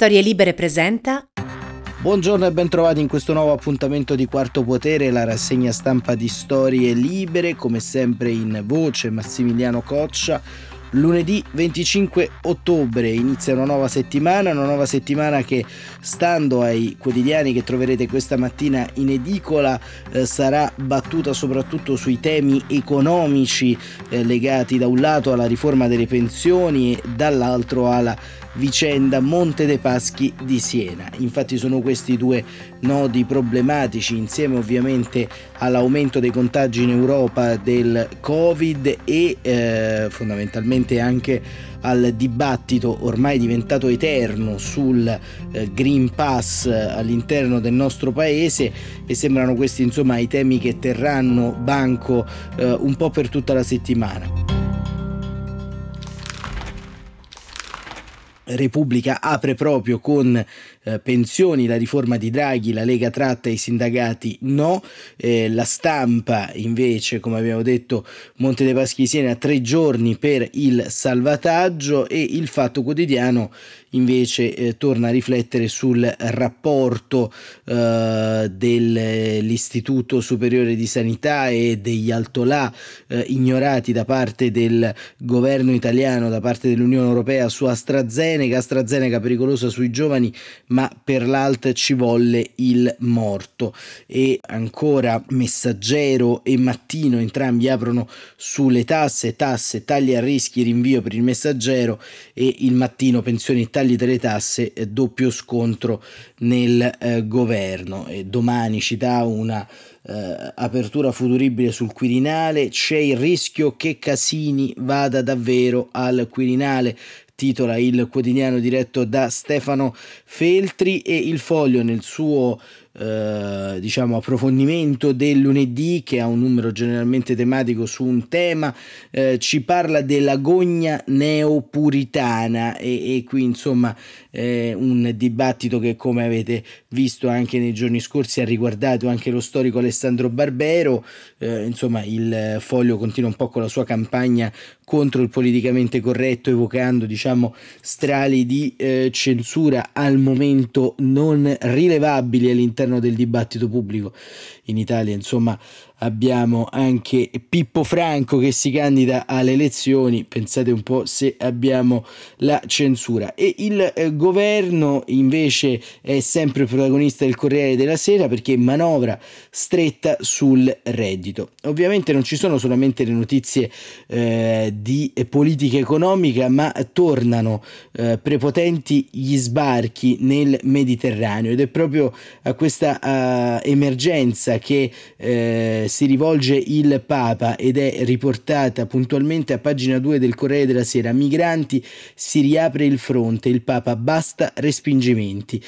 Storie Libere presenta. Buongiorno e bentrovati in questo nuovo appuntamento di Quarto Potere, la rassegna stampa di Storie Libere, come sempre in voce Massimiliano Coccia. Lunedì 25 ottobre inizia una nuova settimana, una nuova settimana che stando ai quotidiani che troverete questa mattina in edicola eh, sarà battuta soprattutto sui temi economici eh, legati da un lato alla riforma delle pensioni e dall'altro alla vicenda Monte dei Paschi di Siena. Infatti sono questi due nodi problematici insieme ovviamente all'aumento dei contagi in Europa del Covid e eh, fondamentalmente anche al dibattito ormai diventato eterno sul eh, Green Pass all'interno del nostro paese e sembrano questi insomma i temi che terranno banco eh, un po' per tutta la settimana. Repubblica apre proprio con eh, pensioni, la riforma di Draghi, la Lega tratta i sindacati no, eh, la stampa invece come abbiamo detto Monte dei Paschi Siena tre giorni per il salvataggio e il Fatto Quotidiano invece eh, torna a riflettere sul rapporto eh, dell'Istituto Superiore di Sanità e degli altolà eh, ignorati da parte del governo italiano, da parte dell'Unione Europea su AstraZeneca, AstraZeneca pericolosa sui giovani, ma per l'alt ci volle il morto. E ancora Messaggero e Mattino entrambi aprono sulle tasse, tasse, tagli a rischi, rinvio per il Messaggero e il Mattino pensioni tagli delle tasse, doppio scontro nel eh, governo. E domani ci dà una eh, apertura futuribile sul Quirinale, c'è il rischio che Casini vada davvero al Quirinale titola il quotidiano diretto da Stefano Feltri. E il foglio nel suo eh, diciamo approfondimento del lunedì che ha un numero generalmente tematico su un tema. Eh, ci parla della gogna neopuritana e, e qui insomma eh, un dibattito che come avete visto anche nei giorni scorsi ha riguardato anche lo storico Alessandro Barbero. Eh, insomma il foglio continua un po' con la sua campagna contro il politicamente corretto evocando diciamo strali di eh, censura al momento non rilevabili all'interno del dibattito pubblico in Italia, insomma, abbiamo anche Pippo Franco che si candida alle elezioni, pensate un po' se abbiamo la censura. E il eh, governo invece è sempre protagonista del Corriere della Sera perché manovra stretta sul reddito. Ovviamente non ci sono solamente le notizie eh, di politica economica, ma tornano eh, prepotenti gli sbarchi nel Mediterraneo ed è proprio a questa uh, emergenza che eh, si rivolge il Papa ed è riportata puntualmente a pagina 2 del Corriere della Sera. Migranti, si riapre il fronte, il Papa basta respingimenti.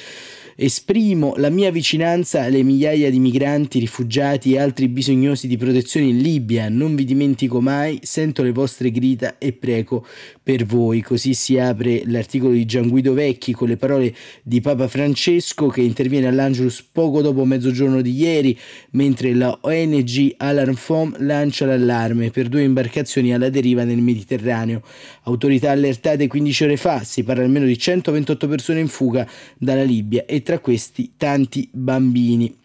Esprimo la mia vicinanza alle migliaia di migranti, rifugiati e altri bisognosi di protezione in Libia. Non vi dimentico mai, sento le vostre grida e prego per voi. Così si apre l'articolo di Gian Guido Vecchi con le parole di Papa Francesco che interviene all'Angelus poco dopo mezzogiorno di ieri, mentre la ONG Alarm Foam lancia l'allarme per due imbarcazioni alla deriva nel Mediterraneo. Autorità allertate 15 ore fa, si parla almeno di 128 persone in fuga dalla Libia e tra questi tanti bambini.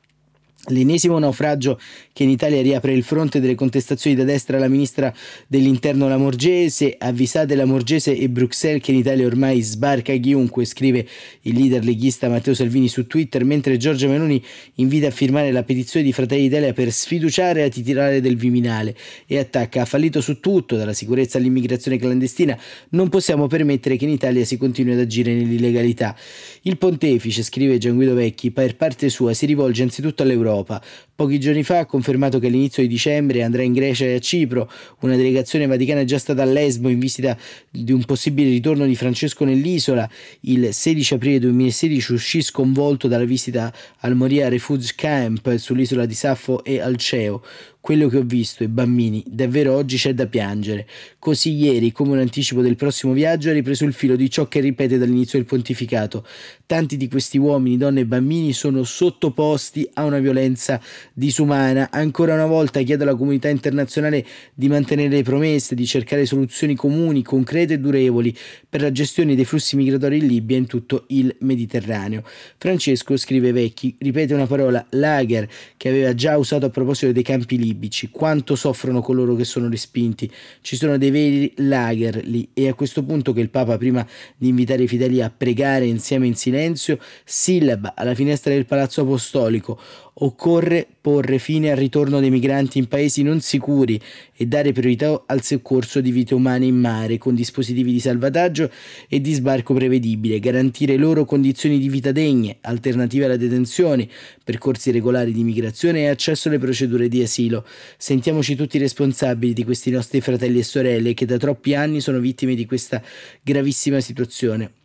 L'ennesimo naufragio che in Italia riapre il fronte delle contestazioni da destra alla ministra dell'interno Lamorgese, avvisate Lamorgese e Bruxelles che in Italia ormai sbarca chiunque, scrive il leader leghista Matteo Salvini su Twitter, mentre Giorgia Meloni invita a firmare la petizione di Fratelli d'Italia per sfiduciare la titolare del Viminale e attacca, ha fallito su tutto, dalla sicurezza all'immigrazione clandestina, non possiamo permettere che in Italia si continui ad agire nell'illegalità. Il pontefice, scrive Gian Guido Vecchi, per parte sua si rivolge anzitutto all'Europa Europa. Pochi giorni fa ha confermato che all'inizio di dicembre andrà in Grecia e a Cipro. Una delegazione vaticana è già stata a Lesbo in visita di un possibile ritorno di Francesco nell'isola. Il 16 aprile 2016 uscì sconvolto dalla visita al Moria Refuge Camp sull'isola di Saffo e Alceo. quello che ho visto, i bambini, davvero oggi c'è da piangere. Così ieri, come un anticipo del prossimo viaggio, ha ripreso il filo di ciò che ripete dall'inizio del pontificato. Tanti di questi uomini, donne e bambini sono sottoposti a una violenza disumana. Ancora una volta chiedo alla comunità internazionale di mantenere le promesse, di cercare soluzioni comuni, concrete e durevoli per la gestione dei flussi migratori in Libia e in tutto il Mediterraneo. Francesco, scrive Vecchi, ripete una parola, lager, che aveva già usato a proposito dei campi libici quanto soffrono coloro che sono respinti. Ci sono dei veri lager lì e a questo punto che il Papa, prima di invitare i fedeli a pregare insieme in silenzio, sillaba alla finestra del Palazzo Apostolico, Occorre porre fine al ritorno dei migranti in paesi non sicuri e dare priorità al soccorso di vite umane in mare con dispositivi di salvataggio e di sbarco prevedibile, garantire loro condizioni di vita degne, alternative alla detenzione, percorsi regolari di migrazione e accesso alle procedure di asilo. Sentiamoci tutti responsabili di questi nostri fratelli e sorelle che da troppi anni sono vittime di questa gravissima situazione.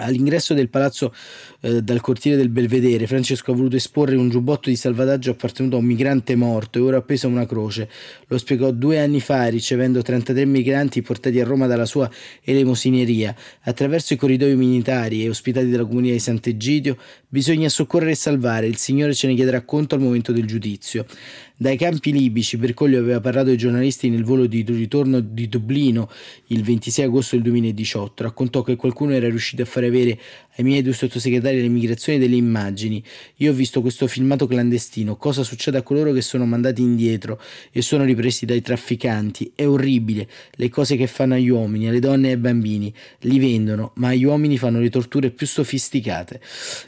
All'ingresso del palazzo eh, dal cortile del Belvedere, Francesco ha voluto esporre un giubbotto di salvataggio appartenuto a un migrante morto e ora appeso a una croce. Lo spiegò due anni fa ricevendo 33 migranti portati a Roma dalla sua elemosineria. Attraverso i corridoi militari e ospitati dalla comunità di Sant'Egidio bisogna soccorrere e salvare. Il Signore ce ne chiederà conto al momento del giudizio. Dai campi libici, per Bergoglio aveva parlato ai giornalisti nel volo di ritorno di Dublino il 26 agosto del 2018. Raccontò che qualcuno era riuscito a fare avere ai miei due sottosegretari dell'immigrazione delle immagini. Io ho visto questo filmato clandestino. Cosa succede a coloro che sono mandati indietro e sono ripresi dai trafficanti? È orribile. Le cose che fanno agli uomini, alle donne e ai bambini. Li vendono, ma agli uomini fanno le torture più sofisticate.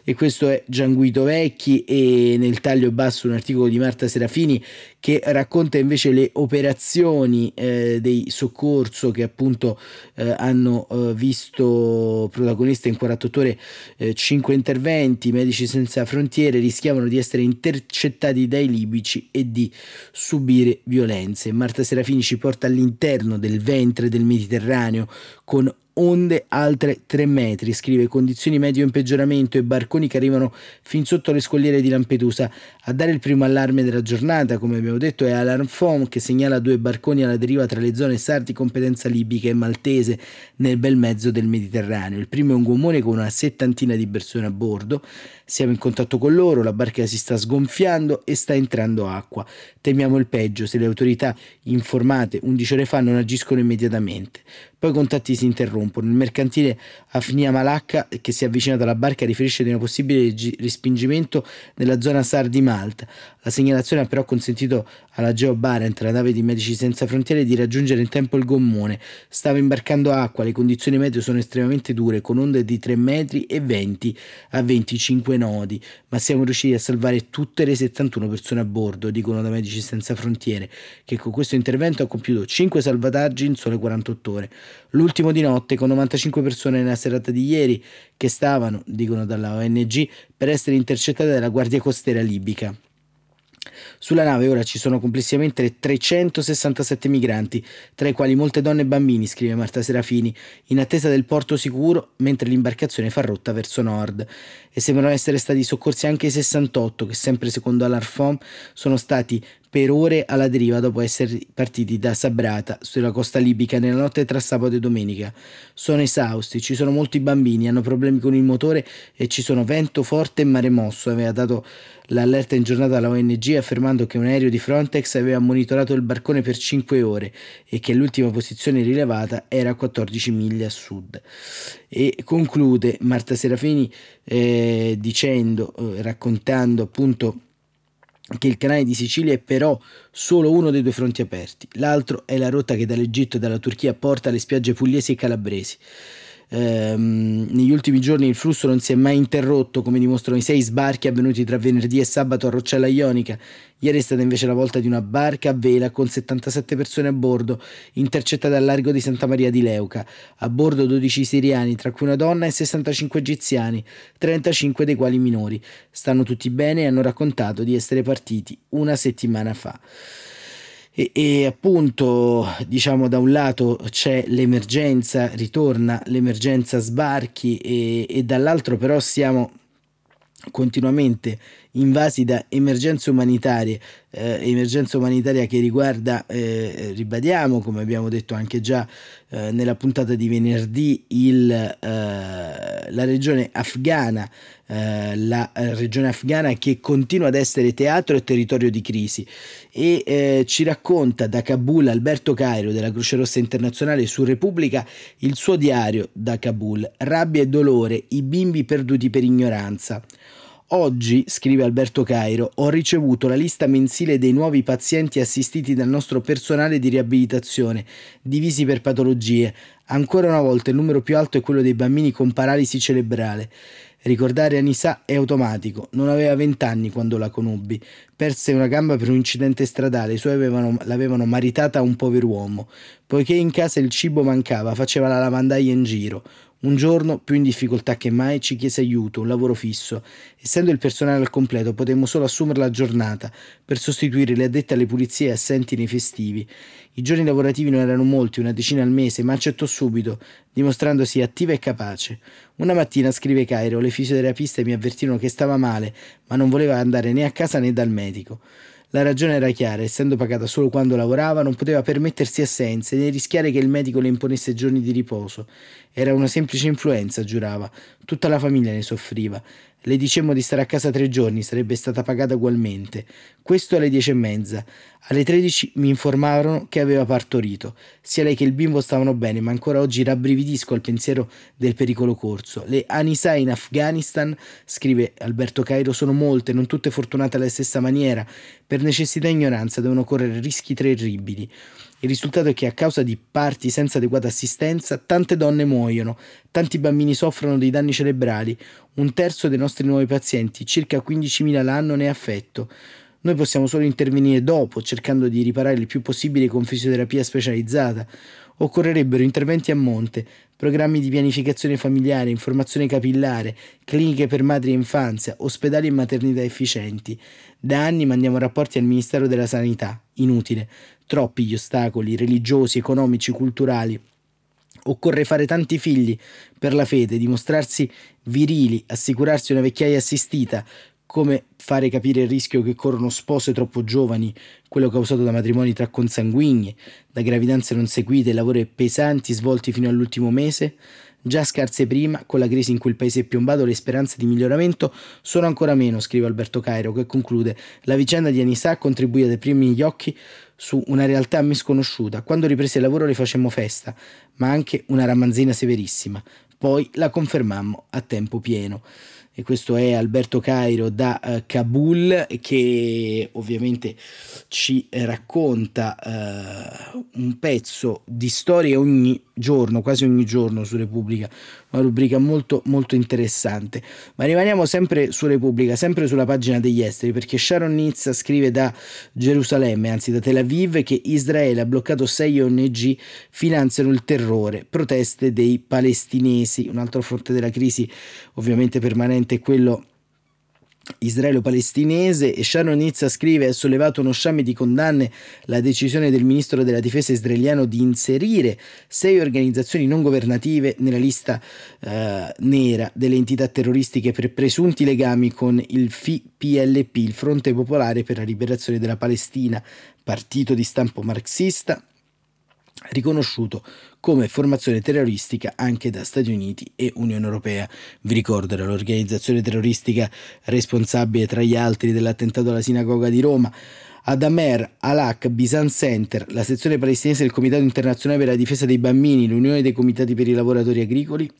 E questo è Gianguido Vecchi e nel taglio basso un articolo di Marta Serafini che racconta invece le operazioni eh, dei soccorso che appunto eh, hanno eh, visto protagonista in 48 ore 5 interventi, Medici Senza Frontiere rischiavano di essere intercettati dai libici e di subire violenze. Marta Serafini ci porta all'interno del ventre del Mediterraneo con onde altre 3 metri, scrive condizioni medio in peggioramento e barconi che arrivano fin sotto le scogliere di Lampedusa. A dare il primo allarme della giornata, come abbiamo detto, è Alarmfom che segnala due barconi alla deriva tra le zone sardi competenza libica e maltese nel bel mezzo del Mediterraneo. Il primo è un gommone con una settantina di persone a bordo. Siamo in contatto con loro, la barca si sta sgonfiando e sta entrando acqua. Temiamo il peggio se le autorità informate 11 ore fa non agiscono immediatamente. Poi i contatti si interrompono. Il mercantile Afnia Malacca, che si è avvicinato alla barca, riferisce di un possibile respingimento nella zona SAR di Malta. La segnalazione ha però consentito alla Geo Barent, la nave di Medici Senza Frontiere, di raggiungere in tempo il gommone. Stava imbarcando acqua, le condizioni meteo sono estremamente dure, con onde di 3 metri e 20 a 25 nodi, ma siamo riusciti a salvare tutte le 71 persone a bordo, dicono da Medici Senza Frontiere, che con questo intervento ha compiuto 5 salvataggi in sole 48 ore. L'ultimo di notte, con 95 persone nella serata di ieri, che stavano, dicono dalla ONG, per essere intercettate dalla Guardia Costiera libica. Sulla nave ora ci sono complessivamente 367 migranti, tra i quali molte donne e bambini, scrive Marta Serafini, in attesa del porto sicuro mentre l'imbarcazione fa rotta verso nord. E sembrano essere stati soccorsi anche i 68 che, sempre secondo Alarfom, sono stati per ore alla deriva dopo essere partiti da Sabrata sulla costa libica nella notte tra sabato e domenica. Sono esausti, ci sono molti bambini, hanno problemi con il motore e ci sono vento forte e mare mosso. Aveva dato l'allerta in giornata alla ONG affermando che un aereo di Frontex aveva monitorato il barcone per 5 ore e che l'ultima posizione rilevata era a 14 miglia a sud. E conclude Marta Serafini eh, dicendo, eh, raccontando appunto che il canale di Sicilia è però solo uno dei due fronti aperti, l'altro è la rotta che dall'Egitto e dalla Turchia porta alle spiagge pugliesi e calabresi. Ehm, negli ultimi giorni il flusso non si è mai interrotto, come dimostrano i sei sbarchi avvenuti tra venerdì e sabato a Roccella Ionica. Ieri è stata invece la volta di una barca a vela con 77 persone a bordo, intercettata al largo di Santa Maria di Leuca. A bordo 12 siriani, tra cui una donna e 65 egiziani, 35 dei quali minori. Stanno tutti bene e hanno raccontato di essere partiti una settimana fa. E, e, appunto diciamo da un lato c'è l'emergenza, ritorna l'emergenza sbarchi e, e dall'altro però siamo continuamente invasi da emergenze umanitarie, eh, emergenza umanitaria che riguarda, eh, ribadiamo, come abbiamo detto anche già eh, nella puntata di venerdì, il, eh, la regione afghana, eh, la regione afghana che continua ad essere teatro e territorio di crisi e eh, ci racconta da Kabul Alberto Cairo della Croce Rossa Internazionale su Repubblica il suo diario da Kabul, rabbia e dolore, i bimbi perduti per ignoranza. Oggi, scrive Alberto Cairo, ho ricevuto la lista mensile dei nuovi pazienti assistiti dal nostro personale di riabilitazione, divisi per patologie. Ancora una volta il numero più alto è quello dei bambini con paralisi cerebrale. Ricordare Anisa è automatico, non aveva vent'anni quando la conobbi. Perse una gamba per un incidente stradale, i suoi avevano, l'avevano maritata a un pover'uomo. Poiché in casa il cibo mancava, faceva la lavandaia in giro. Un giorno, più in difficoltà che mai, ci chiese aiuto, un lavoro fisso. Essendo il personale al completo, potemmo solo assumere la giornata per sostituire le addette alle pulizie assenti nei festivi. I giorni lavorativi non erano molti, una decina al mese, ma accettò subito, dimostrandosi attiva e capace. Una mattina, scrive Cairo, le fisioterapiste mi avvertirono che stava male, ma non voleva andare né a casa né dal medico. La ragione era chiara, essendo pagata solo quando lavorava, non poteva permettersi assenze né rischiare che il medico le imponesse giorni di riposo. Era una semplice influenza, giurava. Tutta la famiglia ne soffriva. Le dicemmo di stare a casa tre giorni, sarebbe stata pagata ugualmente. Questo alle dieci e mezza. Alle tredici mi informarono che aveva partorito. Sia lei che il bimbo stavano bene, ma ancora oggi rabbrividisco al pensiero del pericolo corso. Le Anisa in Afghanistan, scrive Alberto Cairo, sono molte, non tutte fortunate alla stessa maniera. Per necessità e ignoranza devono correre rischi terribili. Il risultato è che a causa di parti senza adeguata assistenza tante donne muoiono, tanti bambini soffrono dei danni cerebrali, un terzo dei nostri nuovi pazienti, circa 15.000 l'anno, ne è affetto. Noi possiamo solo intervenire dopo, cercando di riparare il più possibile con fisioterapia specializzata. Occorrerebbero interventi a monte, programmi di pianificazione familiare, informazione capillare, cliniche per madri e infanzia, ospedali e maternità efficienti. Da anni mandiamo rapporti al Ministero della Sanità. Inutile. Troppi gli ostacoli religiosi, economici, culturali. Occorre fare tanti figli per la fede, dimostrarsi virili, assicurarsi una vecchiaia assistita, come fare capire il rischio che corrono spose troppo giovani, quello causato da matrimoni tra consanguigni, da gravidanze non seguite lavori pesanti svolti fino all'ultimo mese, Già scarse prima, con la crisi in cui il paese è piombato, le speranze di miglioramento sono ancora meno, scrive Alberto Cairo, che conclude: La vicenda di Anissa contribuì ad aprirmi gli occhi su una realtà a me sconosciuta. Quando riprese il lavoro le facemmo festa, ma anche una ramanzina severissima. Poi la confermammo a tempo pieno e questo è Alberto Cairo da uh, Kabul che ovviamente ci racconta uh, un pezzo di storie ogni giorno, quasi ogni giorno su Repubblica, una rubrica molto molto interessante. Ma rimaniamo sempre su Repubblica, sempre sulla pagina degli esteri, perché Sharon Nizza scrive da Gerusalemme, anzi da Tel Aviv, che Israele ha bloccato sei ONG finanziano il terrore, proteste dei palestinesi, un altro fronte della crisi ovviamente permanente è quello israelo-palestinese e Sharon Nizza scrive ha sollevato uno sciame di condanne la decisione del ministro della difesa israeliano di inserire sei organizzazioni non governative nella lista eh, nera delle entità terroristiche per presunti legami con il FPLP, il Fronte Popolare per la Liberazione della Palestina, partito di stampo marxista riconosciuto come formazione terroristica anche da Stati Uniti e Unione Europea. Vi ricordo l'organizzazione terroristica responsabile tra gli altri dell'attentato alla sinagoga di Roma. Adamer, Alak, Bisan Center, la sezione palestinese del Comitato internazionale per la difesa dei bambini, l'Unione dei comitati per i lavoratori agricoli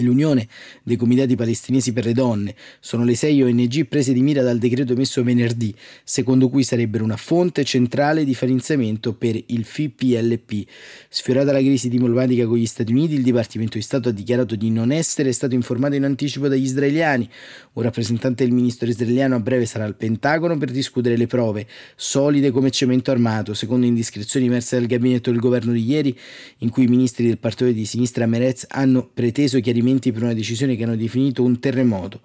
l'Unione dei Comitati Palestinesi per le Donne sono le sei ONG prese di mira dal decreto emesso venerdì, secondo cui sarebbero una fonte centrale di finanziamento per il FPLP. Sfiorata la crisi diplomatica con gli Stati Uniti, il Dipartimento di Stato ha dichiarato di non essere stato informato in anticipo dagli israeliani. Un rappresentante del ministro israeliano a breve sarà al Pentagono per discutere le prove, solide come cemento armato, secondo indiscrezioni emerse dal gabinetto del governo di ieri, in cui i ministri del partito di sinistra Merez hanno preteso chiarimenti suggerimenti per una decisione che hanno definito un terremoto.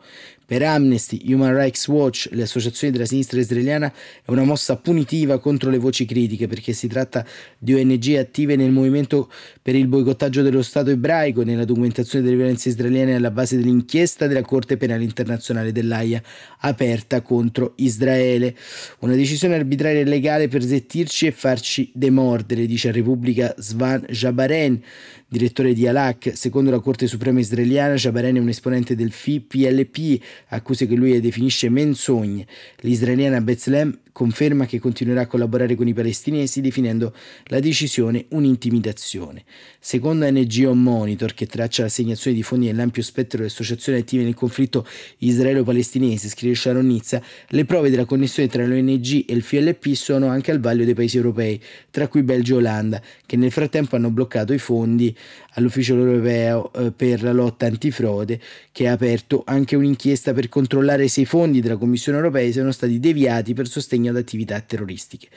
Per Amnesty, Human Rights Watch, le associazioni della sinistra israeliana, è una mossa punitiva contro le voci critiche perché si tratta di ONG attive nel movimento per il boicottaggio dello Stato ebraico nella documentazione delle violenze israeliane alla base dell'inchiesta della Corte Penale Internazionale dell'AIA aperta contro Israele. Una decisione arbitraria e legale per zettirci e farci demordere, dice a Repubblica Svan Jabaren direttore di Alak. Secondo la Corte Suprema israeliana, Jabaren è un esponente del FIPLP, accuse che lui definisce menzogne. L'israeliana Bethlehem conferma che continuerà a collaborare con i palestinesi definendo la decisione un'intimidazione. Secondo NGO Monitor, che traccia l'assegnazione di fondi nell'ampio spettro delle associazioni attive nel conflitto israelo-palestinese, scrive Sharon Nizza, le prove della connessione tra l'ONG e il FLP sono anche al vaglio dei paesi europei, tra cui Belgio e Olanda, che nel frattempo hanno bloccato i fondi all'ufficio europeo eh, per la lotta antifrode, che ha aperto anche un'inchiesta per controllare se i fondi della Commissione europea siano stati deviati per sostegno ad attività terroristiche.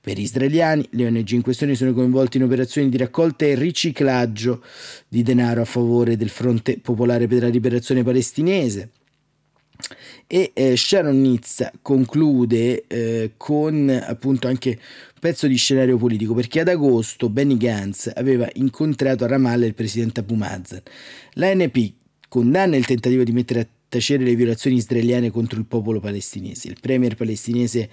Per gli israeliani, le ONG in questione sono coinvolte in operazioni di raccolta e riciclaggio di denaro a favore del Fronte Popolare per la Liberazione Palestinese. E eh, Sharon Nizza conclude eh, con appunto anche un pezzo di scenario politico perché ad agosto Benny Gantz aveva incontrato a Ramallah il presidente Abu Mazen. L'ANP condanna il tentativo di mettere a tacere le violazioni israeliane contro il popolo palestinese. Il premier palestinese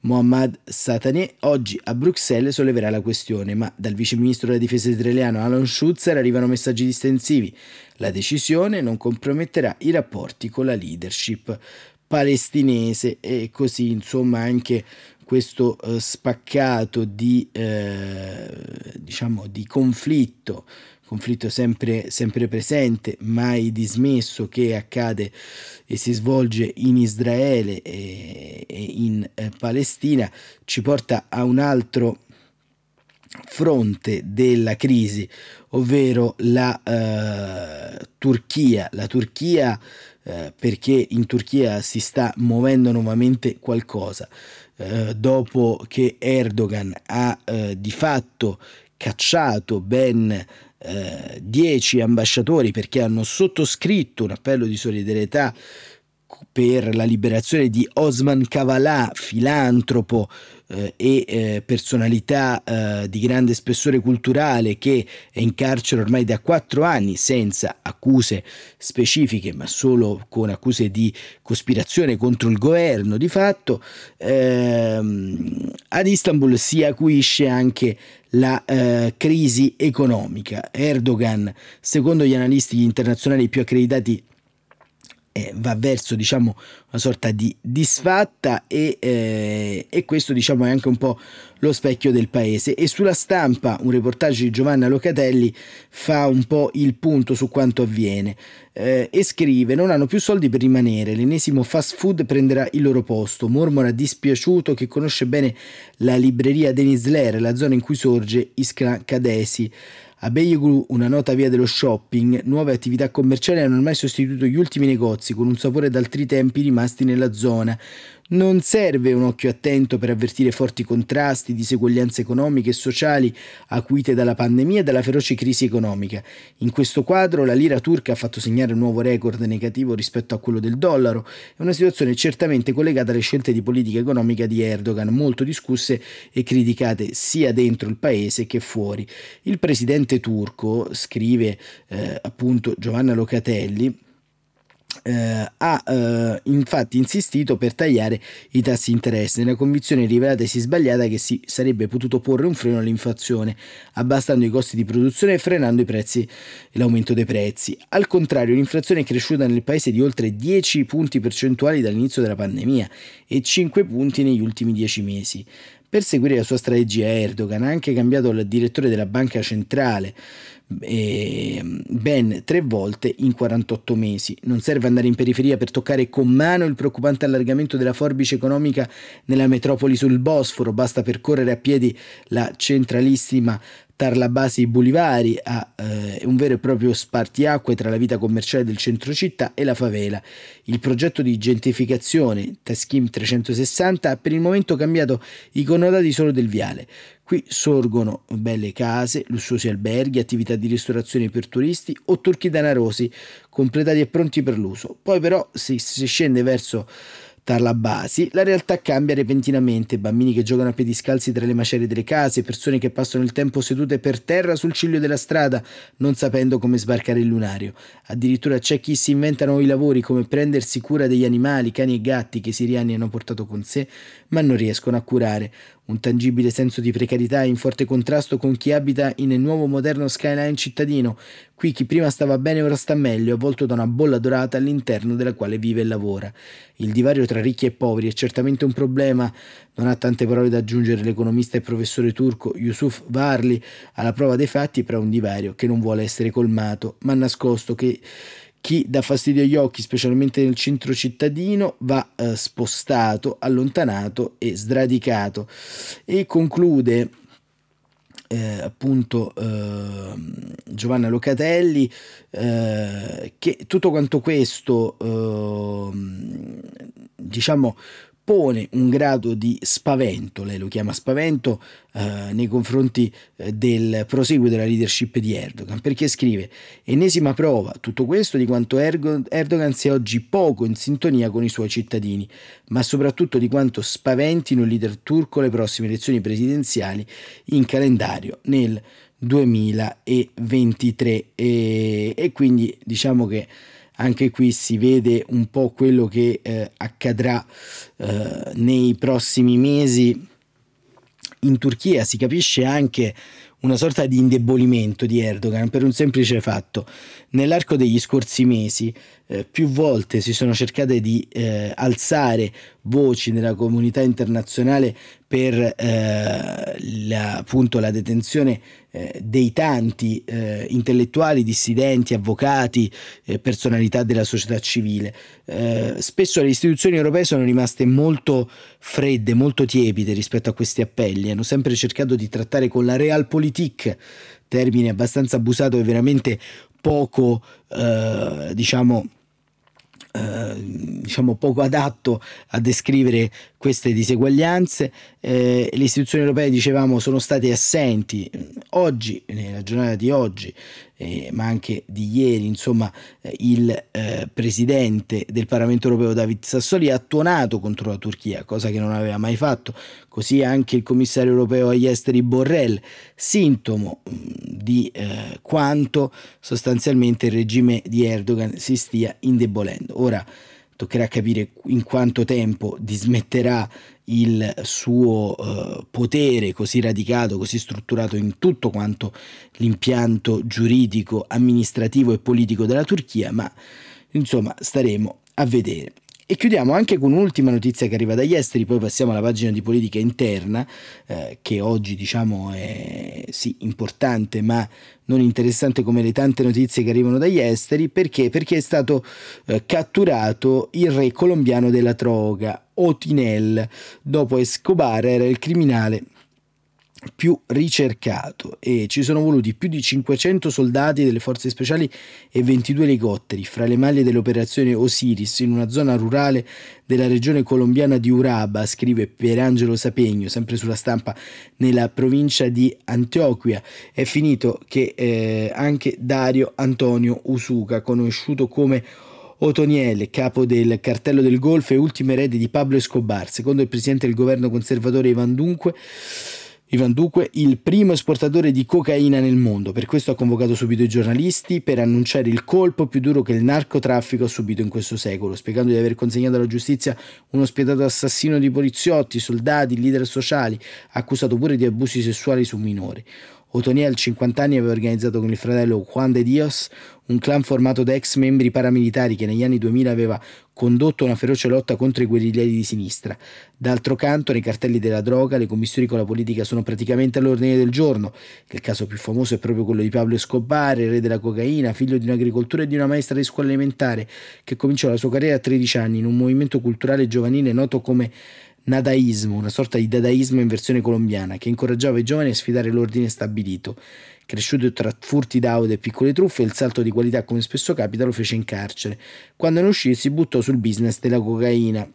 Mohammad Sataneh oggi a Bruxelles solleverà la questione, ma dal vice ministro della difesa israeliano Alon Schutzer arrivano messaggi distensivi. La decisione non comprometterà i rapporti con la leadership palestinese e così insomma anche questo eh, spaccato di, eh, diciamo, di conflitto conflitto sempre, sempre presente, mai dismesso, che accade e si svolge in Israele e, e in eh, Palestina, ci porta a un altro fronte della crisi, ovvero la eh, Turchia. La Turchia eh, perché in Turchia si sta muovendo nuovamente qualcosa. Eh, dopo che Erdogan ha eh, di fatto cacciato ben eh, dieci ambasciatori perché hanno sottoscritto un appello di solidarietà per la liberazione di Osman Kavala, filantropo eh, e eh, personalità eh, di grande spessore culturale che è in carcere ormai da quattro anni senza accuse specifiche ma solo con accuse di cospirazione contro il governo di fatto, ehm, ad Istanbul si acuisce anche la eh, crisi economica. Erdogan, secondo gli analisti internazionali più accreditati, eh, va verso diciamo, una sorta di disfatta e, eh, e, questo diciamo, è anche un po' lo specchio del paese. E sulla stampa un reportage di Giovanna Locatelli fa un po' il punto su quanto avviene eh, e scrive non hanno più soldi per rimanere, l'ennesimo fast food prenderà il loro posto, mormora dispiaciuto che conosce bene la libreria Denisler, la zona in cui sorge Iskra Kadesi. A Beiguru, una nota via dello shopping, nuove attività commerciali hanno ormai sostituito gli ultimi negozi con un sapore d'altri tempi rimasti nella zona, non serve un occhio attento per avvertire forti contrasti, diseguaglianze economiche e sociali acuite dalla pandemia e dalla feroce crisi economica. In questo quadro la lira turca ha fatto segnare un nuovo record negativo rispetto a quello del dollaro, è una situazione certamente collegata alle scelte di politica economica di Erdogan, molto discusse e criticate sia dentro il paese che fuori. Il presidente turco, scrive eh, appunto Giovanna Locatelli, eh, ha eh, infatti insistito per tagliare i tassi di interesse nella convinzione rivelatasi sbagliata che si sarebbe potuto porre un freno all'inflazione abbassando i costi di produzione e frenando prezzi l'aumento dei prezzi. Al contrario, l'inflazione è cresciuta nel paese di oltre 10 punti percentuali dall'inizio della pandemia e 5 punti negli ultimi 10 mesi. Per seguire la sua strategia Erdogan ha anche cambiato il direttore della banca centrale eh, ben tre volte in 48 mesi. Non serve andare in periferia per toccare con mano il preoccupante allargamento della forbice economica nella metropoli sul Bosforo, basta percorrere a piedi la centralissima Tarlabasi Boulivari ha eh, un vero e proprio spartiacque tra la vita commerciale del centro città e la favela. Il progetto di gentrificazione Taskim 360 ha per il momento cambiato i connotati solo del viale. Qui sorgono belle case, lussuosi alberghi, attività di ristorazione per turisti o turchi danarosi completati e pronti per l'uso. Poi però si, si scende verso Tarlabasi, la realtà cambia repentinamente, bambini che giocano a piedi scalzi tra le macerie delle case, persone che passano il tempo sedute per terra sul ciglio della strada, non sapendo come sbarcare il lunario. Addirittura c'è chi si inventa nuovi lavori come prendersi cura degli animali, cani e gatti che i siriani hanno portato con sé, ma non riescono a curare un tangibile senso di precarietà in forte contrasto con chi abita in nuovo moderno skyline cittadino. Qui chi prima stava bene ora sta meglio, avvolto da una bolla dorata all'interno della quale vive e lavora. Il divario tra ricchi e poveri è certamente un problema, non ha tante parole da aggiungere l'economista e professore turco Yusuf Varli alla prova dei fatti, però un divario che non vuole essere colmato, ma nascosto che chi dà fastidio agli occhi, specialmente nel centro cittadino, va eh, spostato, allontanato e sradicato. E conclude eh, appunto eh, Giovanna Locatelli eh, che tutto quanto questo ehm, diciamo pone un grado di spavento, lei lo chiama spavento, eh, nei confronti eh, del proseguo della leadership di Erdogan, perché scrive ennesima prova tutto questo di quanto Erdogan sia oggi poco in sintonia con i suoi cittadini, ma soprattutto di quanto spaventino il leader turco le prossime elezioni presidenziali in calendario nel 2023 e, e quindi diciamo che anche qui si vede un po' quello che eh, accadrà eh, nei prossimi mesi in Turchia, si capisce anche una sorta di indebolimento di Erdogan per un semplice fatto. Nell'arco degli scorsi mesi eh, più volte si sono cercate di eh, alzare voci nella comunità internazionale per eh, la, appunto la detenzione eh, dei tanti eh, intellettuali, dissidenti, avvocati, eh, personalità della società civile. spesso le istituzioni europee sono rimaste molto fredde, molto tiepide rispetto a questi appelli, hanno sempre cercato di trattare con la realpolitik, termine abbastanza abusato e veramente poco, diciamo, eh, diciamo poco adatto a descrivere queste diseguaglianze. Eh, le istituzioni europee, dicevamo, sono state assenti. Oggi, nella giornata di oggi, eh, ma anche di ieri, insomma, eh, il eh, presidente del Parlamento europeo David Sassoli ha tuonato contro la Turchia, cosa che non aveva mai fatto. Così anche il commissario europeo agli esteri Borrell, sintomo mm, di eh, quanto sostanzialmente il regime di Erdogan si stia indebolendo. Ora toccherà capire in quanto tempo dismetterà il suo uh, potere così radicato, così strutturato in tutto quanto l'impianto giuridico, amministrativo e politico della Turchia, ma insomma staremo a vedere. E chiudiamo anche con un'ultima notizia che arriva dagli esteri, poi passiamo alla pagina di politica interna, eh, che oggi diciamo è sì importante, ma non interessante come le tante notizie che arrivano dagli esteri, perché? Perché è stato eh, catturato il re colombiano della droga, Otinel, dopo Escobar era il criminale più ricercato e ci sono voluti più di 500 soldati delle forze speciali e 22 elicotteri fra le maglie dell'operazione Osiris in una zona rurale della regione colombiana di Uraba, scrive Pierangelo Sapegno, sempre sulla stampa nella provincia di Antioquia. È finito che eh, anche Dario Antonio Usuca, conosciuto come Otoniel, capo del cartello del Golfo e ultimo erede di Pablo Escobar, secondo il presidente del governo conservatore Ivan Dunque, Ivan Duque, il primo esportatore di cocaina nel mondo, per questo ha convocato subito i giornalisti per annunciare il colpo più duro che il narcotraffico ha subito in questo secolo, spiegando di aver consegnato alla giustizia uno spietato assassino di poliziotti, soldati, leader sociali, accusato pure di abusi sessuali su minori. Otoniel, 50 anni, aveva organizzato con il fratello Juan de Dios un clan formato da ex membri paramilitari che negli anni 2000 aveva condotto una feroce lotta contro i guerriglieri di sinistra. D'altro canto, nei cartelli della droga, le commissioni con la politica sono praticamente all'ordine del giorno. Il caso più famoso è proprio quello di Pablo Escobar, re della cocaina, figlio di un agricoltore e di una maestra di scuola elementare, che cominciò la sua carriera a 13 anni in un movimento culturale giovanile noto come nadaismo, una sorta di dadaismo in versione colombiana, che incoraggiava i giovani a sfidare l'ordine stabilito. Cresciuto tra furti d'auto e piccole truffe, il salto di qualità, come spesso capita, lo fece in carcere. Quando ne uscì si buttò sul business della cocaina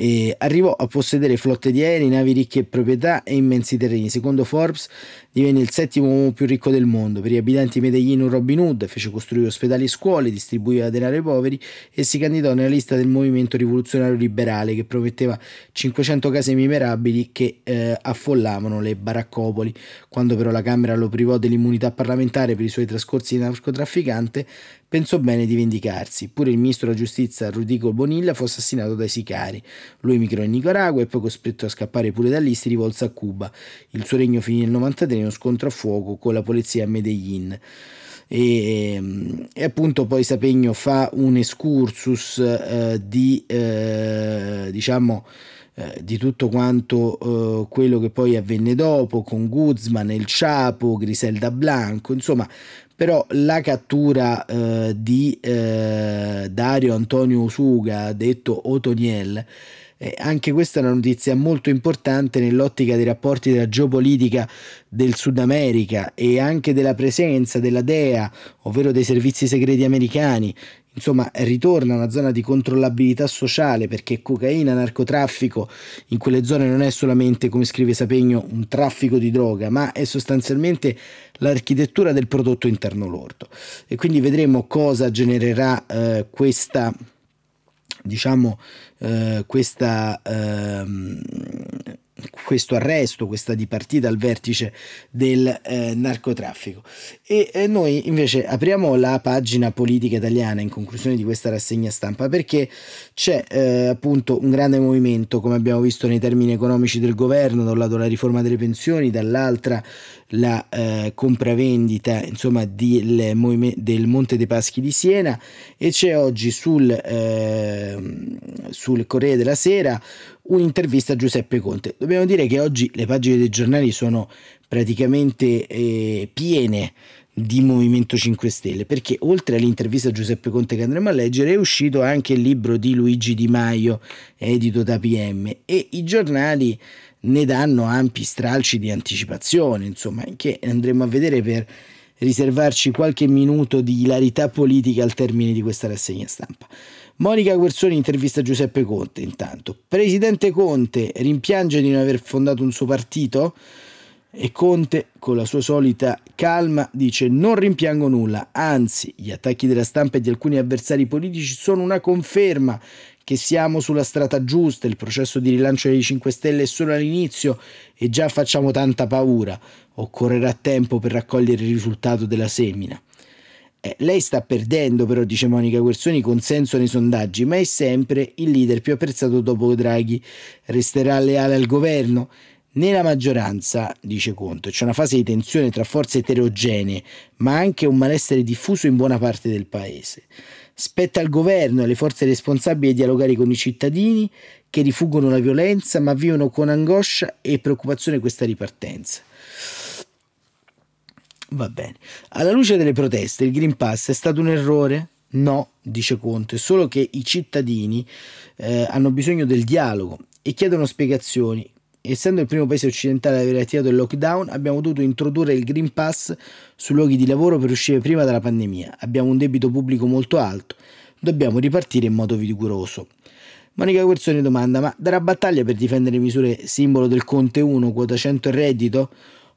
E arrivò a possedere flotte di aerei, navi ricche proprietà e immensi terreni. Secondo Forbes divenne il settimo uomo più ricco del mondo. Per gli abitanti Medellin un Robin Hood, fece costruire ospedali e scuole, distribuiva denaro ai poveri e si candidò nella lista del movimento rivoluzionario liberale che prometteva 500 case mimerabili che eh, affollavano le baraccopoli. Quando però la Camera lo privò dell'immunità parlamentare per i suoi trascorsi di narcotrafficante, pensò bene di vendicarsi. Pure il ministro della giustizia Rudico Bonilla fu assassinato dai sicari. Lui emigrò in Nicaragua e poi costretto a scappare pure da lì si rivolse a Cuba. Il suo regno finì nel 93 in uno scontro a fuoco con la polizia a Medellin. E, e, appunto poi Sapegno fa un excursus eh, di eh, diciamo eh, di tutto quanto eh, quello che poi avvenne dopo con Guzman, El Chapo, Griselda Blanco, insomma però la cattura eh, di eh, Dario Antonio Usuga, detto Otoniel, eh, anche questa è una notizia molto importante nell'ottica dei rapporti della geopolitica del Sud America e anche della presenza della DEA, ovvero dei servizi segreti americani, insomma ritorna una zona di controllabilità sociale perché cocaina, narcotraffico in quelle zone non è solamente, come scrive Sapegno, un traffico di droga, ma è sostanzialmente l'architettura del prodotto interno lordo. E quindi vedremo cosa genererà eh, questa diciamo eh, questa ehm, questo arresto, questa dipartita al vertice del eh, narcotraffico. E eh, noi invece apriamo la pagina politica italiana in conclusione di questa rassegna stampa perché c'è eh, appunto un grande movimento, come abbiamo visto nei termini economici del governo, da un lato la riforma delle pensioni, dall'altra la eh, compravendita insomma di, del Monte dei Paschi di Siena e c'è oggi sul, ehm, sul Corriere della Sera un'intervista a Giuseppe Conte. Dobbiamo dire che oggi le pagine dei giornali sono praticamente eh, piene di Movimento 5 Stelle perché oltre all'intervista a Giuseppe Conte che andremo a leggere è uscito anche il libro di Luigi Di Maio edito da PM e i giornali ne danno ampi stralci di anticipazione insomma che andremo a vedere per riservarci qualche minuto di hilarità politica al termine di questa rassegna stampa. Monica Guersoni intervista Giuseppe Conte intanto. Presidente Conte rimpiange di non aver fondato un suo partito? E Conte, con la sua solita calma, dice non rimpiango nulla, anzi gli attacchi della stampa e di alcuni avversari politici sono una conferma che siamo sulla strada giusta, il processo di rilancio dei 5 Stelle è solo all'inizio e già facciamo tanta paura, occorrerà tempo per raccogliere il risultato della semina. Eh, lei sta perdendo, però, dice Monica Guersoni, consenso nei sondaggi, ma è sempre il leader più apprezzato dopo Draghi. Resterà leale al governo? Nella maggioranza, dice Conte, c'è una fase di tensione tra forze eterogenee, ma anche un malessere diffuso in buona parte del paese. Spetta al governo e alle forze responsabili dialogare con i cittadini che rifuggono la violenza, ma vivono con angoscia e preoccupazione questa ripartenza. Va bene. Alla luce delle proteste, il Green Pass è stato un errore? No, dice Conte, solo che i cittadini eh, hanno bisogno del dialogo e chiedono spiegazioni. Essendo il primo paese occidentale ad aver attivato il lockdown, abbiamo dovuto introdurre il Green Pass sui luoghi di lavoro per uscire prima dalla pandemia. Abbiamo un debito pubblico molto alto, dobbiamo ripartire in modo vigoroso. Monica Guerzoni domanda: Ma darà battaglia per difendere misure simbolo del Conte 1, quota 100 e reddito?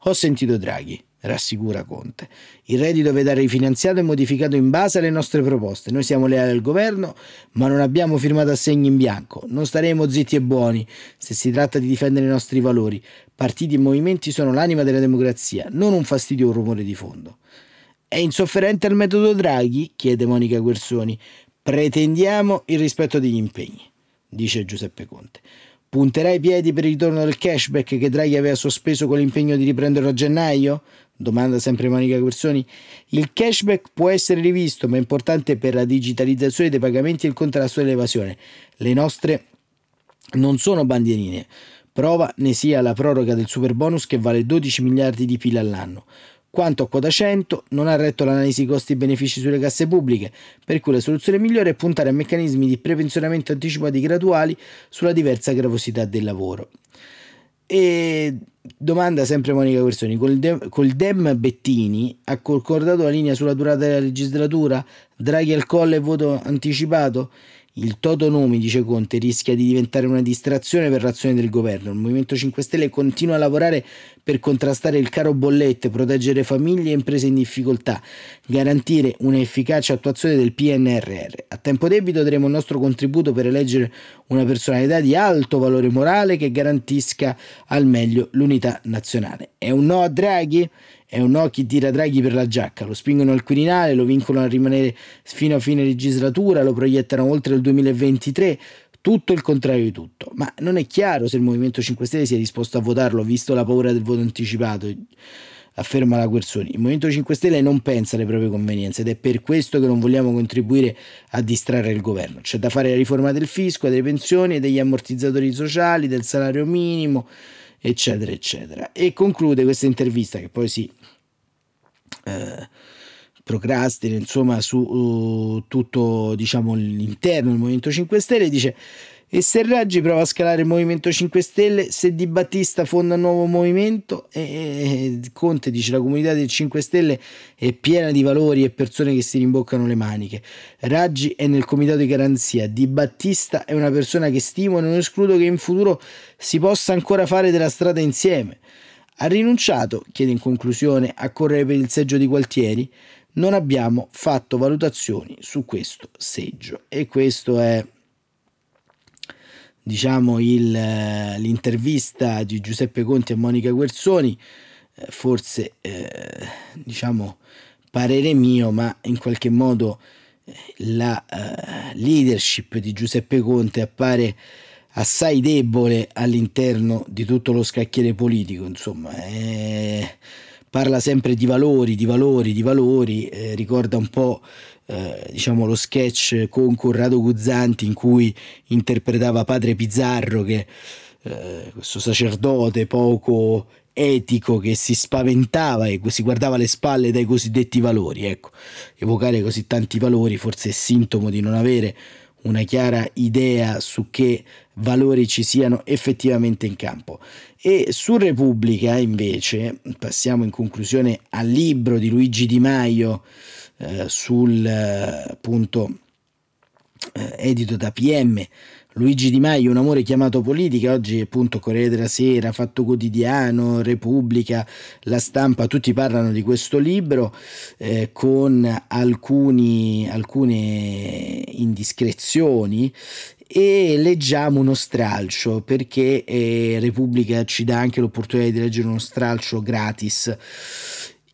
Ho sentito Draghi rassicura Conte. Il reddito vedrà rifinanziato e modificato in base alle nostre proposte. Noi siamo leali al governo, ma non abbiamo firmato assegni in bianco. Non staremo zitti e buoni se si tratta di difendere i nostri valori. Partiti e movimenti sono l'anima della democrazia, non un fastidio o un rumore di fondo. È insofferente al metodo Draghi? chiede Monica Guersoni. Pretendiamo il rispetto degli impegni, dice Giuseppe Conte. Punterà i piedi per il ritorno del cashback che Draghi aveva sospeso con l'impegno di riprenderlo a gennaio? Domanda sempre Monica Guersoni. Il cashback può essere rivisto, ma è importante per la digitalizzazione dei pagamenti e il contrasto all'evasione. Le nostre non sono bandierine. Prova ne sia la proroga del super bonus che vale 12 miliardi di PIL all'anno. Quanto a quota 100, non ha retto l'analisi costi-benefici sulle casse pubbliche, per cui la soluzione migliore è puntare a meccanismi di prepensionamento anticipati graduali sulla diversa gravosità del lavoro. E domanda sempre Monica Guersoni, col, Dem, col Dem Bettini ha concordato la linea sulla durata della legislatura? Draghi al colle e voto anticipato? Il toto nomi, dice Conte, rischia di diventare una distrazione per l'azione del governo. Il Movimento 5 Stelle continua a lavorare per contrastare il caro bollette, proteggere famiglie e imprese in difficoltà, garantire un'efficace attuazione del PNRR. A tempo debito daremo il nostro contributo per eleggere una personalità di alto valore morale che garantisca al meglio l'unità nazionale. È un no a Draghi? È un no chi tira Draghi per la giacca, lo spingono al Quirinale, lo vincolano a rimanere fino a fine legislatura, lo proiettano oltre il 2023, tutto il contrario di tutto. Ma non è chiaro se il Movimento 5 Stelle sia disposto a votarlo, visto la paura del voto anticipato, afferma la Guerzoni. Il Movimento 5 Stelle non pensa alle proprie convenienze ed è per questo che non vogliamo contribuire a distrarre il governo. C'è da fare la riforma del fisco, delle pensioni, degli ammortizzatori sociali, del salario minimo eccetera, eccetera. E conclude questa intervista che poi si eh, procrastina insomma su uh, tutto diciamo l'interno del Movimento 5 Stelle dice e se Raggi prova a scalare il Movimento 5 Stelle, se Di Battista fonda un nuovo movimento, e Conte dice la comunità del 5 Stelle è piena di valori e persone che si rimboccano le maniche. Raggi è nel comitato di garanzia, Di Battista è una persona che stimo e non escludo che in futuro si possa ancora fare della strada insieme. Ha rinunciato, chiede in conclusione, a correre per il seggio di Gualtieri? Non abbiamo fatto valutazioni su questo seggio e questo è diciamo il, eh, l'intervista di Giuseppe Conti a Monica Guerzoni, eh, forse eh, diciamo parere mio, ma in qualche modo eh, la uh, leadership di Giuseppe Conte appare assai debole all'interno di tutto lo scacchiere politico, insomma, eh, parla sempre di valori, di valori, di valori, eh, ricorda un po' Eh, diciamo lo sketch con Corrado Guzzanti in cui interpretava padre Pizzarro che eh, questo sacerdote poco etico che si spaventava e si guardava alle spalle dai cosiddetti valori ecco evocare così tanti valori forse è sintomo di non avere una chiara idea su che valori ci siano effettivamente in campo. E su Repubblica, invece, passiamo in conclusione al libro di Luigi Di Maio eh, sul eh, appunto eh, edito da PM Luigi Di Maio, un amore chiamato politica, oggi appunto Corriere della Sera, Fatto Quotidiano, Repubblica, La Stampa, tutti parlano di questo libro eh, con alcuni, alcune indiscrezioni e leggiamo uno stralcio perché eh, Repubblica ci dà anche l'opportunità di leggere uno stralcio gratis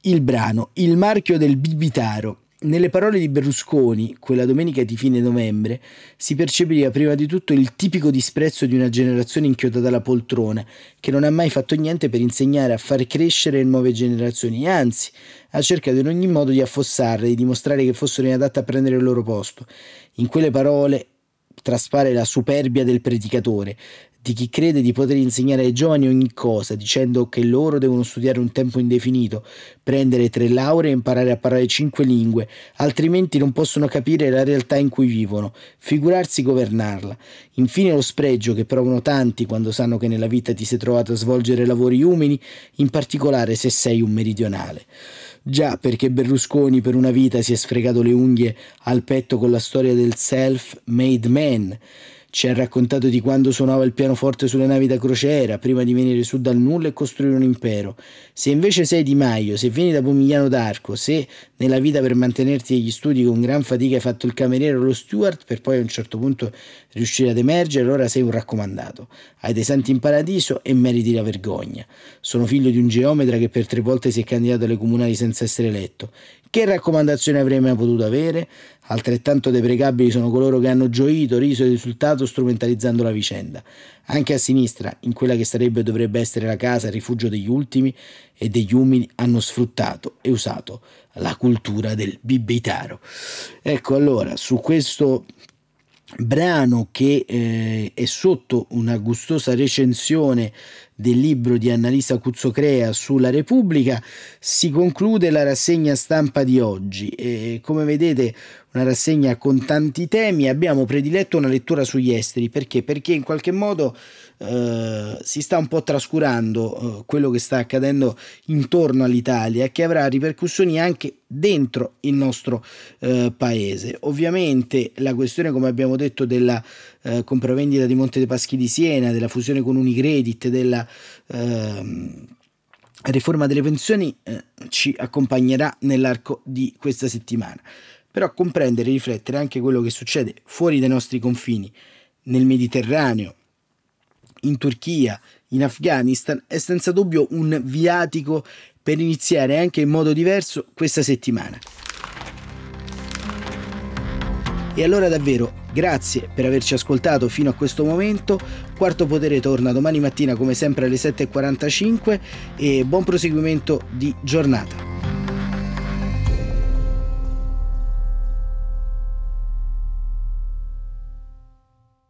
il brano Il marchio del bibitaro. Nelle parole di Berlusconi, quella domenica di fine novembre, si percepiva prima di tutto il tipico disprezzo di una generazione inchiodata alla poltrona, che non ha mai fatto niente per insegnare a far crescere nuove generazioni, anzi, ha cercato in ogni modo di affossarle, di dimostrare che fossero inadatte a prendere il loro posto. In quelle parole traspare la superbia del predicatore, di chi crede di poter insegnare ai giovani ogni cosa, dicendo che loro devono studiare un tempo indefinito, prendere tre lauree e imparare a parlare cinque lingue, altrimenti non possono capire la realtà in cui vivono, figurarsi governarla. Infine lo spregio che provano tanti quando sanno che nella vita ti sei trovato a svolgere lavori umili, in particolare se sei un meridionale. Già, perché Berlusconi per una vita si è sfregato le unghie al petto con la storia del self-made man ci ha raccontato di quando suonava il pianoforte sulle navi da crociera, prima di venire su dal nulla e costruire un impero. Se invece sei Di Maio, se vieni da Pomigliano d'Arco, se nella vita per mantenerti agli studi con gran fatica hai fatto il cameriere o lo steward per poi a un certo punto riuscire ad emergere, allora sei un raccomandato. Hai dei santi in paradiso e meriti la vergogna. Sono figlio di un geometra che per tre volte si è candidato alle comunali senza essere eletto. Che raccomandazione avrei mai potuto avere? Altrettanto deprecabili sono coloro che hanno gioito, riso e risultato strumentalizzando la vicenda. Anche a sinistra, in quella che sarebbe e dovrebbe essere la casa, il rifugio degli ultimi e degli umili, hanno sfruttato e usato la cultura del bibitaro. Ecco allora, su questo brano che eh, è sotto una gustosa recensione del libro di Annalisa Cuzzocrea sulla Repubblica. Si conclude la rassegna stampa di oggi. E come vedete una rassegna con tanti temi, abbiamo prediletto una lettura sugli esteri, perché? Perché in qualche modo eh, si sta un po' trascurando eh, quello che sta accadendo intorno all'Italia che avrà ripercussioni anche dentro il nostro eh, paese. Ovviamente la questione, come abbiamo detto, della eh, compravendita di Monte dei Paschi di Siena, della fusione con Unicredit, della ehm, riforma delle pensioni eh, ci accompagnerà nell'arco di questa settimana. Però comprendere e riflettere anche quello che succede fuori dai nostri confini, nel Mediterraneo, in Turchia, in Afghanistan, è senza dubbio un viatico per iniziare anche in modo diverso questa settimana. E allora davvero grazie per averci ascoltato fino a questo momento. Quarto Potere torna domani mattina come sempre alle 7.45 e buon proseguimento di giornata.